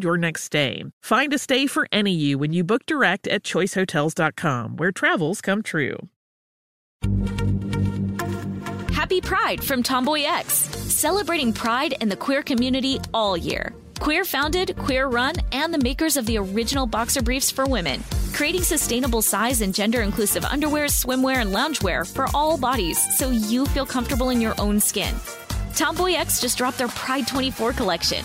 your next stay. Find a stay for any you when you book direct at choicehotels.com, where travels come true. Happy Pride from Tomboy X, celebrating pride and the queer community all year. Queer founded, queer run, and the makers of the original boxer briefs for women, creating sustainable size and gender inclusive underwear, swimwear, and loungewear for all bodies so you feel comfortable in your own skin. Tomboy X just dropped their Pride 24 collection.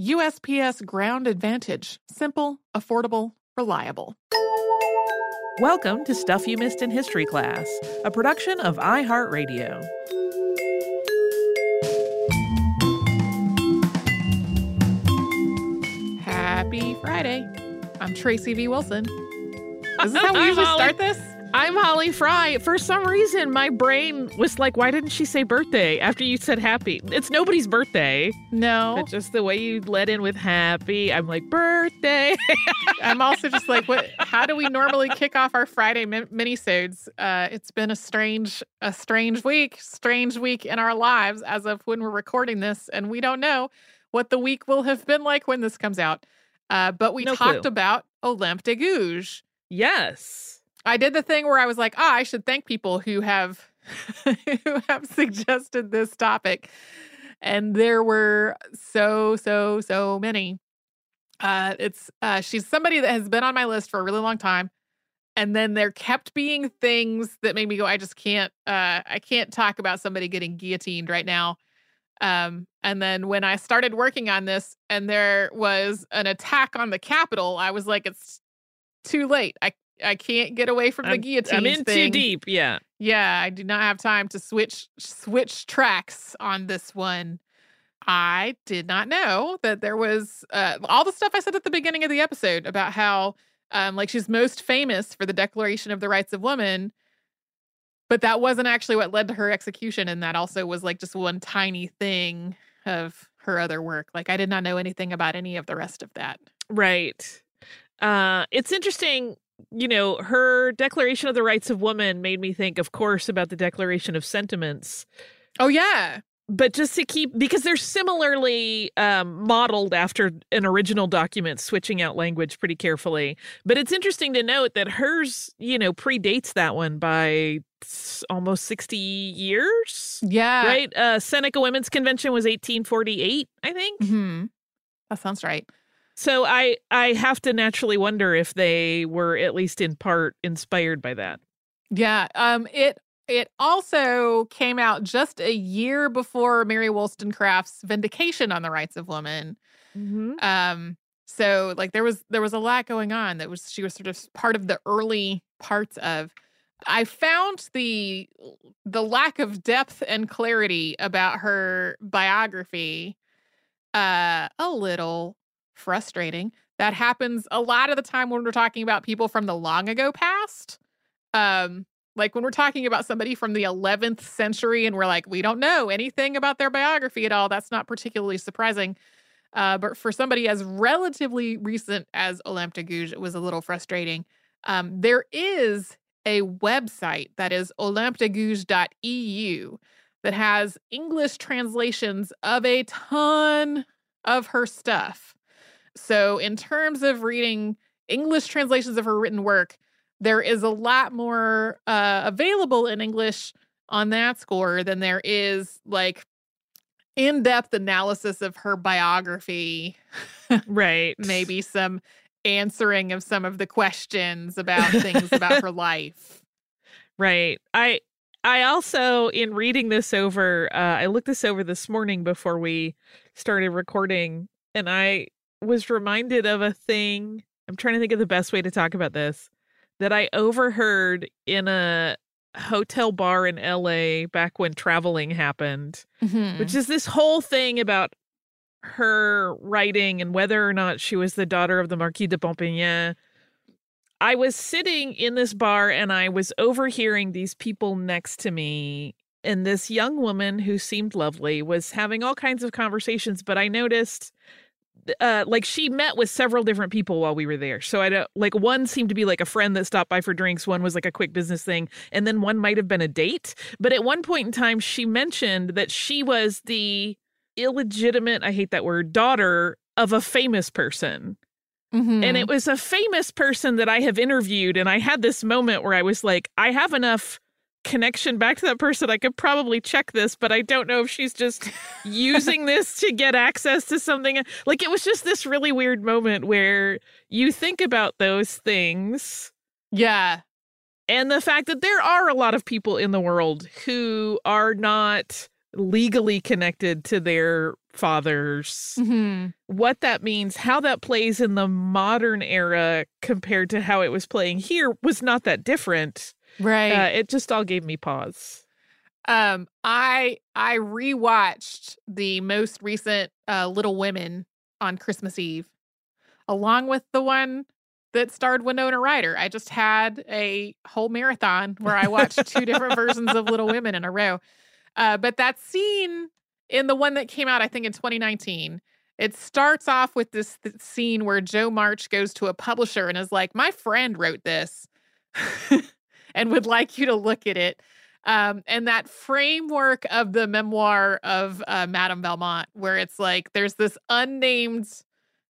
USPS Ground Advantage. Simple, affordable, reliable. Welcome to Stuff You Missed in History class, a production of iHeartRadio. Happy Friday. I'm Tracy V. Wilson. Is this how we usually start this? I'm Holly Fry. For some reason, my brain was like, why didn't she say birthday after you said happy? It's nobody's birthday. No. But just the way you led in with happy, I'm like, birthday. I'm also just like, what? How do we normally kick off our Friday mi- minisodes? Uh, it's been a strange, a strange week, strange week in our lives as of when we're recording this, and we don't know what the week will have been like when this comes out. Uh, but we No talked clue. about Olympe de Gouges. yes. I did the thing where I was like, ah, I should thank people who have who have suggested this topic. And there were so, so, so many. Uh it's uh she's somebody that has been on my list for a really long time. And then there kept being things that made me go, I just can't uh I can't talk about somebody getting guillotined right now. Um, and then when I started working on this and there was an attack on the Capitol, I was like, it's too late. I I can't get away from the guillotine. I'm in thing. too deep. Yeah. Yeah, I do not have time to switch switch tracks on this one. I did not know that there was uh, all the stuff I said at the beginning of the episode about how um, like she's most famous for the Declaration of the Rights of Women, but that wasn't actually what led to her execution, and that also was like just one tiny thing of her other work. Like I did not know anything about any of the rest of that. Right. Uh, it's interesting, you know, her Declaration of the Rights of Woman made me think, of course, about the Declaration of Sentiments. Oh yeah, But just to keep, because they're similarly um, modeled after an original document, switching out language pretty carefully. But it's interesting to note that hers, you know, predates that one by almost 60 years. yeah, Right? Uh, Seneca Women's Convention was 1848, I think. hmm That sounds right. So I I have to naturally wonder if they were at least in part inspired by that. Yeah, um it it also came out just a year before Mary Wollstonecraft's Vindication on the Rights of Women. Mm-hmm. Um so like there was there was a lot going on that was she was sort of part of the early parts of I found the the lack of depth and clarity about her biography uh a little frustrating. That happens a lot of the time when we're talking about people from the long ago past. Um Like when we're talking about somebody from the 11th century and we're like, we don't know anything about their biography at all, that's not particularly surprising. Uh, but for somebody as relatively recent as Olympe it was a little frustrating. Um, there is a website that is olympedegouges.eu that has English translations of a ton of her stuff. So, in terms of reading English translations of her written work, there is a lot more uh, available in English on that score than there is like in depth analysis of her biography. right. Maybe some answering of some of the questions about things about her life. Right. I I also in reading this over uh I looked this over this morning before we started recording and I was reminded of a thing. I'm trying to think of the best way to talk about this that I overheard in a hotel bar in LA back when traveling happened, Mhm. which is this whole thing about her writing and whether or not she was the daughter of the Marquis de Pompignan. I was sitting in this bar and I was overhearing these people next to me. And this young woman who seemed lovely was having all kinds of conversations, but I noticed uh like she met with several different people while we were there. So I don't like one seemed to be like a friend that stopped by for drinks, one was like a quick business thing, and then one might have been a date. But at one point in time she mentioned that she was the illegitimate, I hate that word, daughter of a famous person. Mhm. And it was a famous person that I have interviewed. And I had this moment where I was like, I have enough connection back to that person. I could probably check this, but I don't know if she's just using this to get access to something. Like it was just this really weird moment where you think about those things yeah. and the fact that there are a lot of people in the world who are not legally connected to their fathers Mhm. what that means, how that plays in the modern era compared to how it was playing here was not that different. Right. Uh, it just all gave me pause. Um, I I rewatched the most recent uh, Little Women on Christmas Eve, along with the one that starred Winona Ryder. I just had a whole marathon where I watched two different versions of Little Women in a row. Uh, but that scene in the one that came out, I think in 2019, it starts off with this th- scene where Jo March goes to a publisher and is like, "My friend wrote this." and would like you to look at it um, and that framework of the memoir of uh, Madame Valmont, where it's like there's this unnamed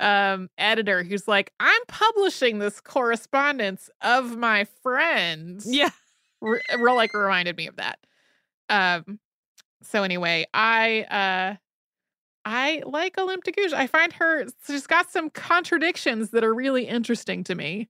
um, editor who's like, I'm publishing this correspondence of my friends. Yeah. Re- real like reminded me of that. Um, so anyway, I uh, I like Olympe de Gouges. I find her she's got some contradictions that are really interesting to me.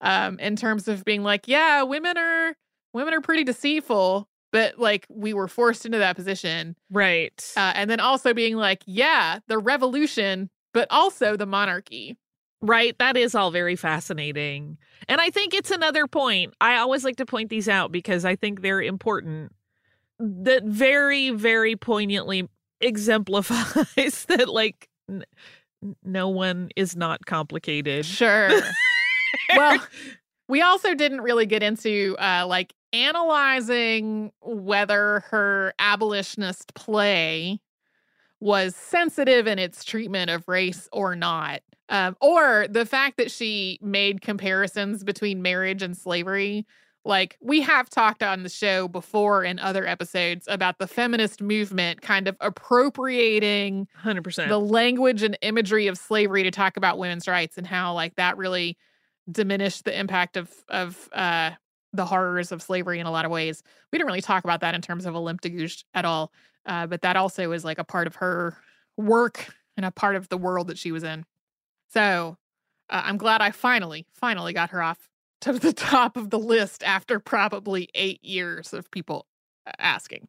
Um, in terms of being like, yeah, women are women are pretty deceitful, but like we were forced into that position. Right. Uh, and then also being like, yeah, the revolution, but also the monarchy. Right. That is all very fascinating. And I think it's another point. I always like to point these out because I think they're important. That very, very poignantly exemplifies that, like, n- no one is not complicated. Sure. Well, we also didn't really get into uh, like analyzing whether her abolitionist play was sensitive in its treatment of race or not. Um, or the fact that she made comparisons between marriage and slavery. Like, we have talked on the show before in other episodes about the feminist movement kind of appropriating 100%. the language and imagery of slavery to talk about women's rights and how like that really diminished the impact of of uh the horrors of slavery in a lot of ways. We didn't really talk about that in terms of Olympe de Gouges at all, uh, but that also is like a part of her work and a part of the world that she was in. So uh, I'm glad I finally, finally got her off to the top of the list after probably eight years of people uh, asking.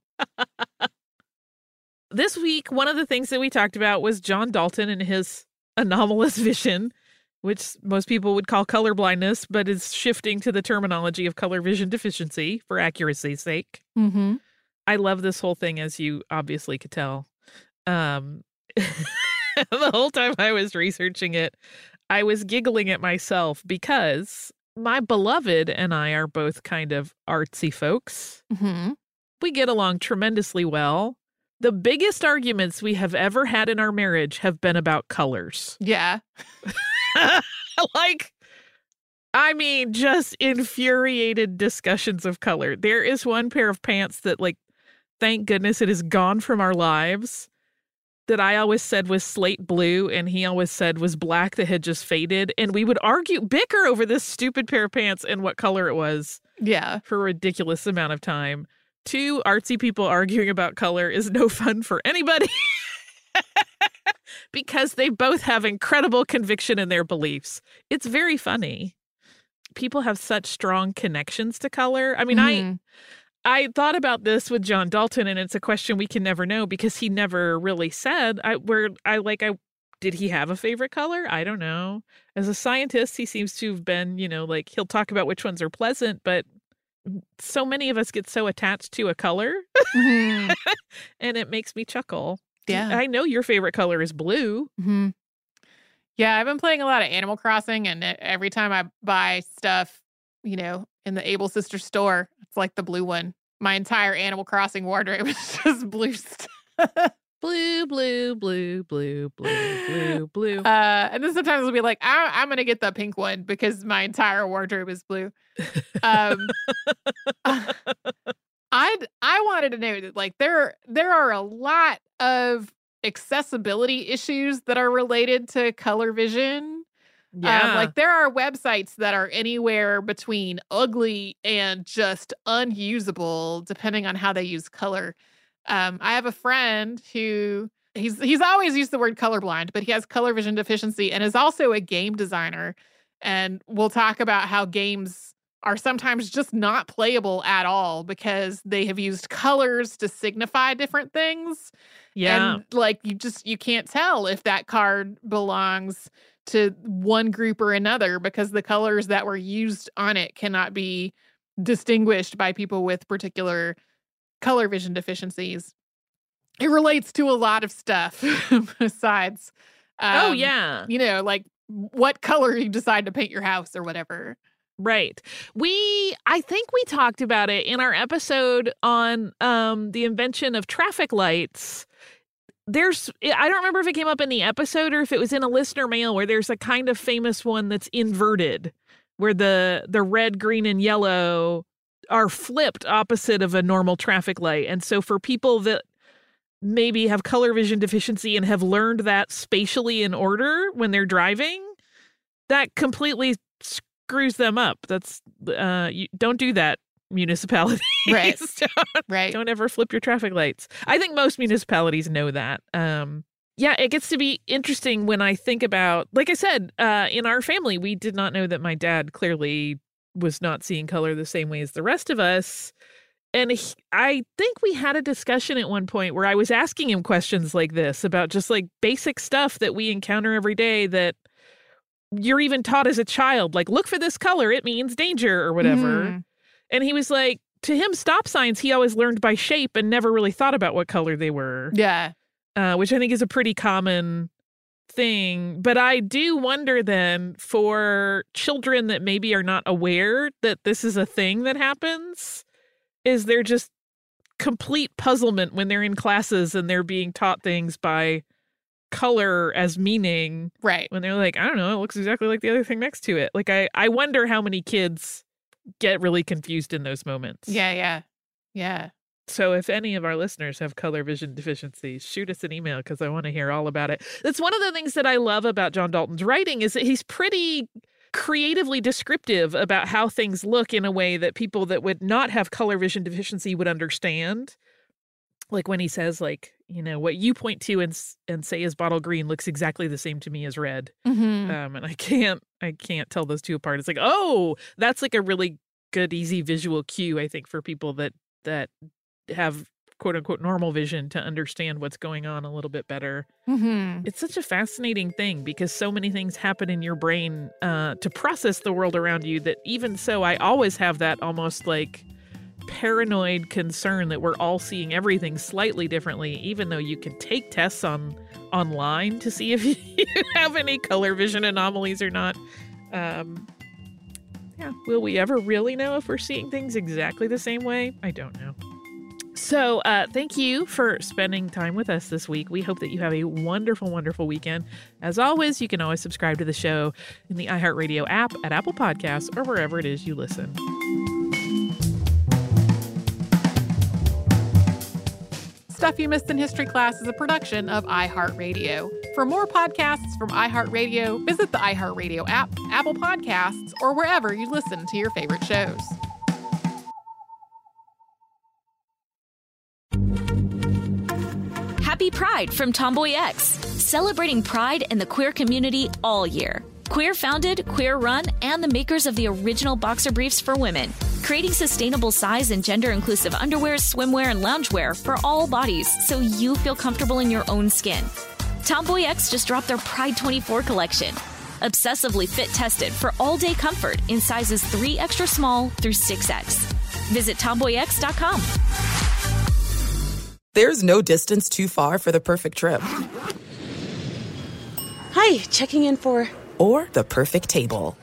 this week, one of the things that we talked about was John Dalton and his anomalous vision, which most people would call color blindness, but is shifting to the terminology of color vision deficiency for accuracy's sake. Mm-hmm. I love this whole thing, as you obviously could tell. Um, the whole time I was researching it, I was giggling at myself because my beloved and I are both kind of artsy folks. hmm We get along tremendously well. The biggest arguments we have ever had in our marriage have been about colors. Yeah. like, I mean, just infuriated discussions of color. There is one pair of pants that, like, thank goodness it is gone from our lives that I always said was slate blue and he always said was black that had just faded. And we would argue, bicker over this stupid pair of pants and what color it was Yeah. for a ridiculous amount of time. Two artsy people arguing about color is no fun for anybody because they both have incredible conviction in their beliefs. It's very funny. People have such strong connections to color. I mean, I Mhm. I thought about this with John Dalton, and it's a question we can never know because he never really said. I where I like I did he have a favorite color? I don't know. As a scientist, he seems to have been, you know, like he'll talk about which ones are pleasant, but so many of us get so attached to a color, Mhm. and it makes me chuckle. Do you- Yeah. I know your favorite color is blue. hmm Yeah, I've been playing a lot of Animal Crossing, and every time I buy stuff, you know, in the Able Sister store, it's like the blue one. My entire Animal Crossing wardrobe is just blue stuff. Blue, blue, blue, blue, blue, blue, blue. Uh, and then sometimes I'll be like, I- I'm gonna get the pink one because my entire wardrobe is blue. Um, I I wanted to know that like there there are a lot of accessibility issues that are related to color vision. yeah. Um, like there are websites that are anywhere between ugly and just unusable, depending on how they use color. Um, I have a friend who he's he's always used the word colorblind, but he has color vision deficiency and is also a game designer. And we'll talk about how games are sometimes just not playable at all because they have used colors to signify different things. yeah. And like you just you can't tell if that card belongs to one group or another because the colors that were used on it cannot be distinguished by people with particular color vision deficiencies. It relates to a lot of stuff besides oh, um, yeah. You know, like what color you decide to paint your house or whatever. Right. We I think we talked about it in our episode on um the invention of traffic lights. There's I don't remember if it came up in the episode or if it was in a listener mail where there's a kind of famous one that's inverted where the the red, green and yellow are flipped opposite of a normal traffic light. And so for people that maybe have color vision deficiency and have learned that spatially in order when they're driving, that completely screws them up. That's uh you don't do that municipalities. Right. don't, Right. don't ever flip your traffic lights. I think most municipalities know that. Um yeah, it gets to be interesting when I think about like I said, uh in our family we did not know that my dad clearly was not seeing color the same way as the rest of us. And he, I think we had a discussion at one point where I was asking him questions like this about just like basic stuff that we encounter every day that you're even taught as a child. Like, look for this color, it means danger or whatever. Mhm. And he was like, to him, stop signs he always learned by shape and never really thought about what color they were, Yeah. uh, which I think is a pretty common thing. But I do wonder then for children that maybe are not aware that this is a thing that happens, is there just complete puzzlement when they're in classes and they're being taught things by color as meaning Right. when they're like, I don't know, it looks exactly like the other thing next to it. Like I, I wonder how many kids get really confused in those moments. Yeah. Yeah. Yeah. So if any of our listeners have color vision deficiencies, shoot us an email because I want to hear all about it. That's one of the things that I love about John Dalton's writing is that he's pretty creatively descriptive about how things look in a way that people that would not have color vision deficiency would understand. Like when he says like, you know, what you point to and and say is bottle green looks exactly the same to me as red Mhm. um and i can't i can't tell those two apart it's like oh that's like a really good easy visual cue i think for people that that have quote unquote normal vision to understand what's going on a little bit better Mhm. it's such a fascinating thing because so many things happen in your brain uh to process the world around you that even so i always have that almost like paranoid concern that we're all seeing everything slightly differently even though you can take tests on online to see if you have any color vision anomalies or not um Yeah. Will we ever really know if we're seeing things exactly the same way? I don't know. So, uh, thank you for spending time with us this week. We hope that you have a wonderful, wonderful weekend. As always, you can always subscribe to the show in the iHeartRadio app at Apple Podcasts or wherever it is you listen. Stuff You Missed in History Class is a production of iHeartRadio. For more podcasts from iHeartRadio, visit the iHeartRadio app, Apple Podcasts, or wherever you listen to your favorite shows. Happy Pride from Tomboy X, celebrating pride and the queer community all year. Queer founded, queer run, and the makers of the original boxer briefs for women, creating sustainable size and gender inclusive underwear, swimwear, and loungewear for all bodies so you feel comfortable in your own skin. Tomboy X just dropped their Pride 24 collection. Obsessively fit tested for all day comfort in sizes 3 extra small through 6X. Visit tomboyx.com. There's no distance too far for the perfect trip. Hi, checking in for. Or the perfect table.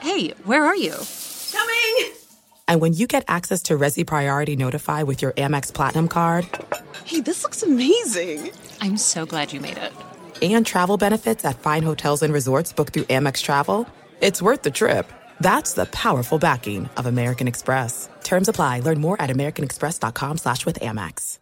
Hey, where are you? Coming! And when you get access to Resy Priority Notify with your Amex Platinum card. Hey, this looks amazing! I'm so glad you made it. And travel benefits at fine hotels and resorts booked through Amex Travel. It's worth the trip. That's the powerful backing of American Express. Terms apply. Learn more at americanexpress.com slash with Amex.